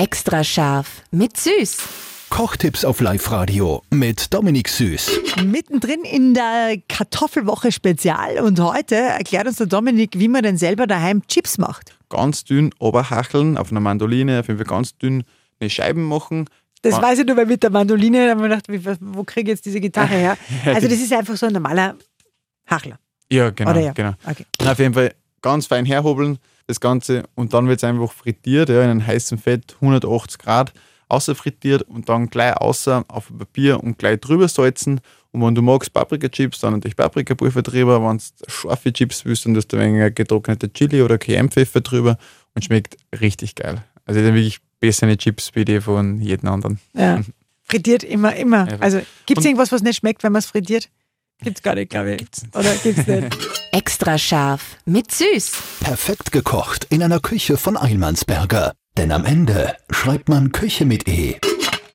Extra scharf mit Süß. Kochtipps auf Live-Radio mit Dominik Süß. Mittendrin in der Kartoffelwoche Spezial und heute erklärt uns der Dominik, wie man denn selber daheim Chips macht. Ganz dünn oberhacheln, auf einer Mandoline, auf jeden Fall ganz dünn eine Scheiben machen. Das Ma- weiß ich nur, weil mit der Mandoline, da habe ich gedacht, wo kriege ich jetzt diese Gitarre her? Also das ist einfach so ein normaler Hachler. Ja, genau. Oder ja? genau. Okay. Und auf jeden Fall ganz fein herhobeln, das Ganze, und dann wird es einfach frittiert, ja, in einem heißen Fett, 180 Grad, außer frittiert und dann gleich außer auf Papier und gleich drüber salzen. Und wenn du magst Paprika-Chips, dann natürlich Paprikapulver drüber. Wenn du scharfe Chips willst, dann tust du ein wenig getrocknete Chili oder Cayennepfeffer drüber und schmeckt richtig geil. Also dann wirklich bessere Chips wie die von jedem anderen. Ja. Frittiert immer, immer. Also gibt es irgendwas, was nicht schmeckt, wenn man es frittiert? Gibt's gar nicht, glaube ich. Gibt's nicht. Oder gibt's nicht? Extra scharf mit Süß. Perfekt gekocht in einer Küche von Eilmannsberger. Denn am Ende schreibt man Küche mit E.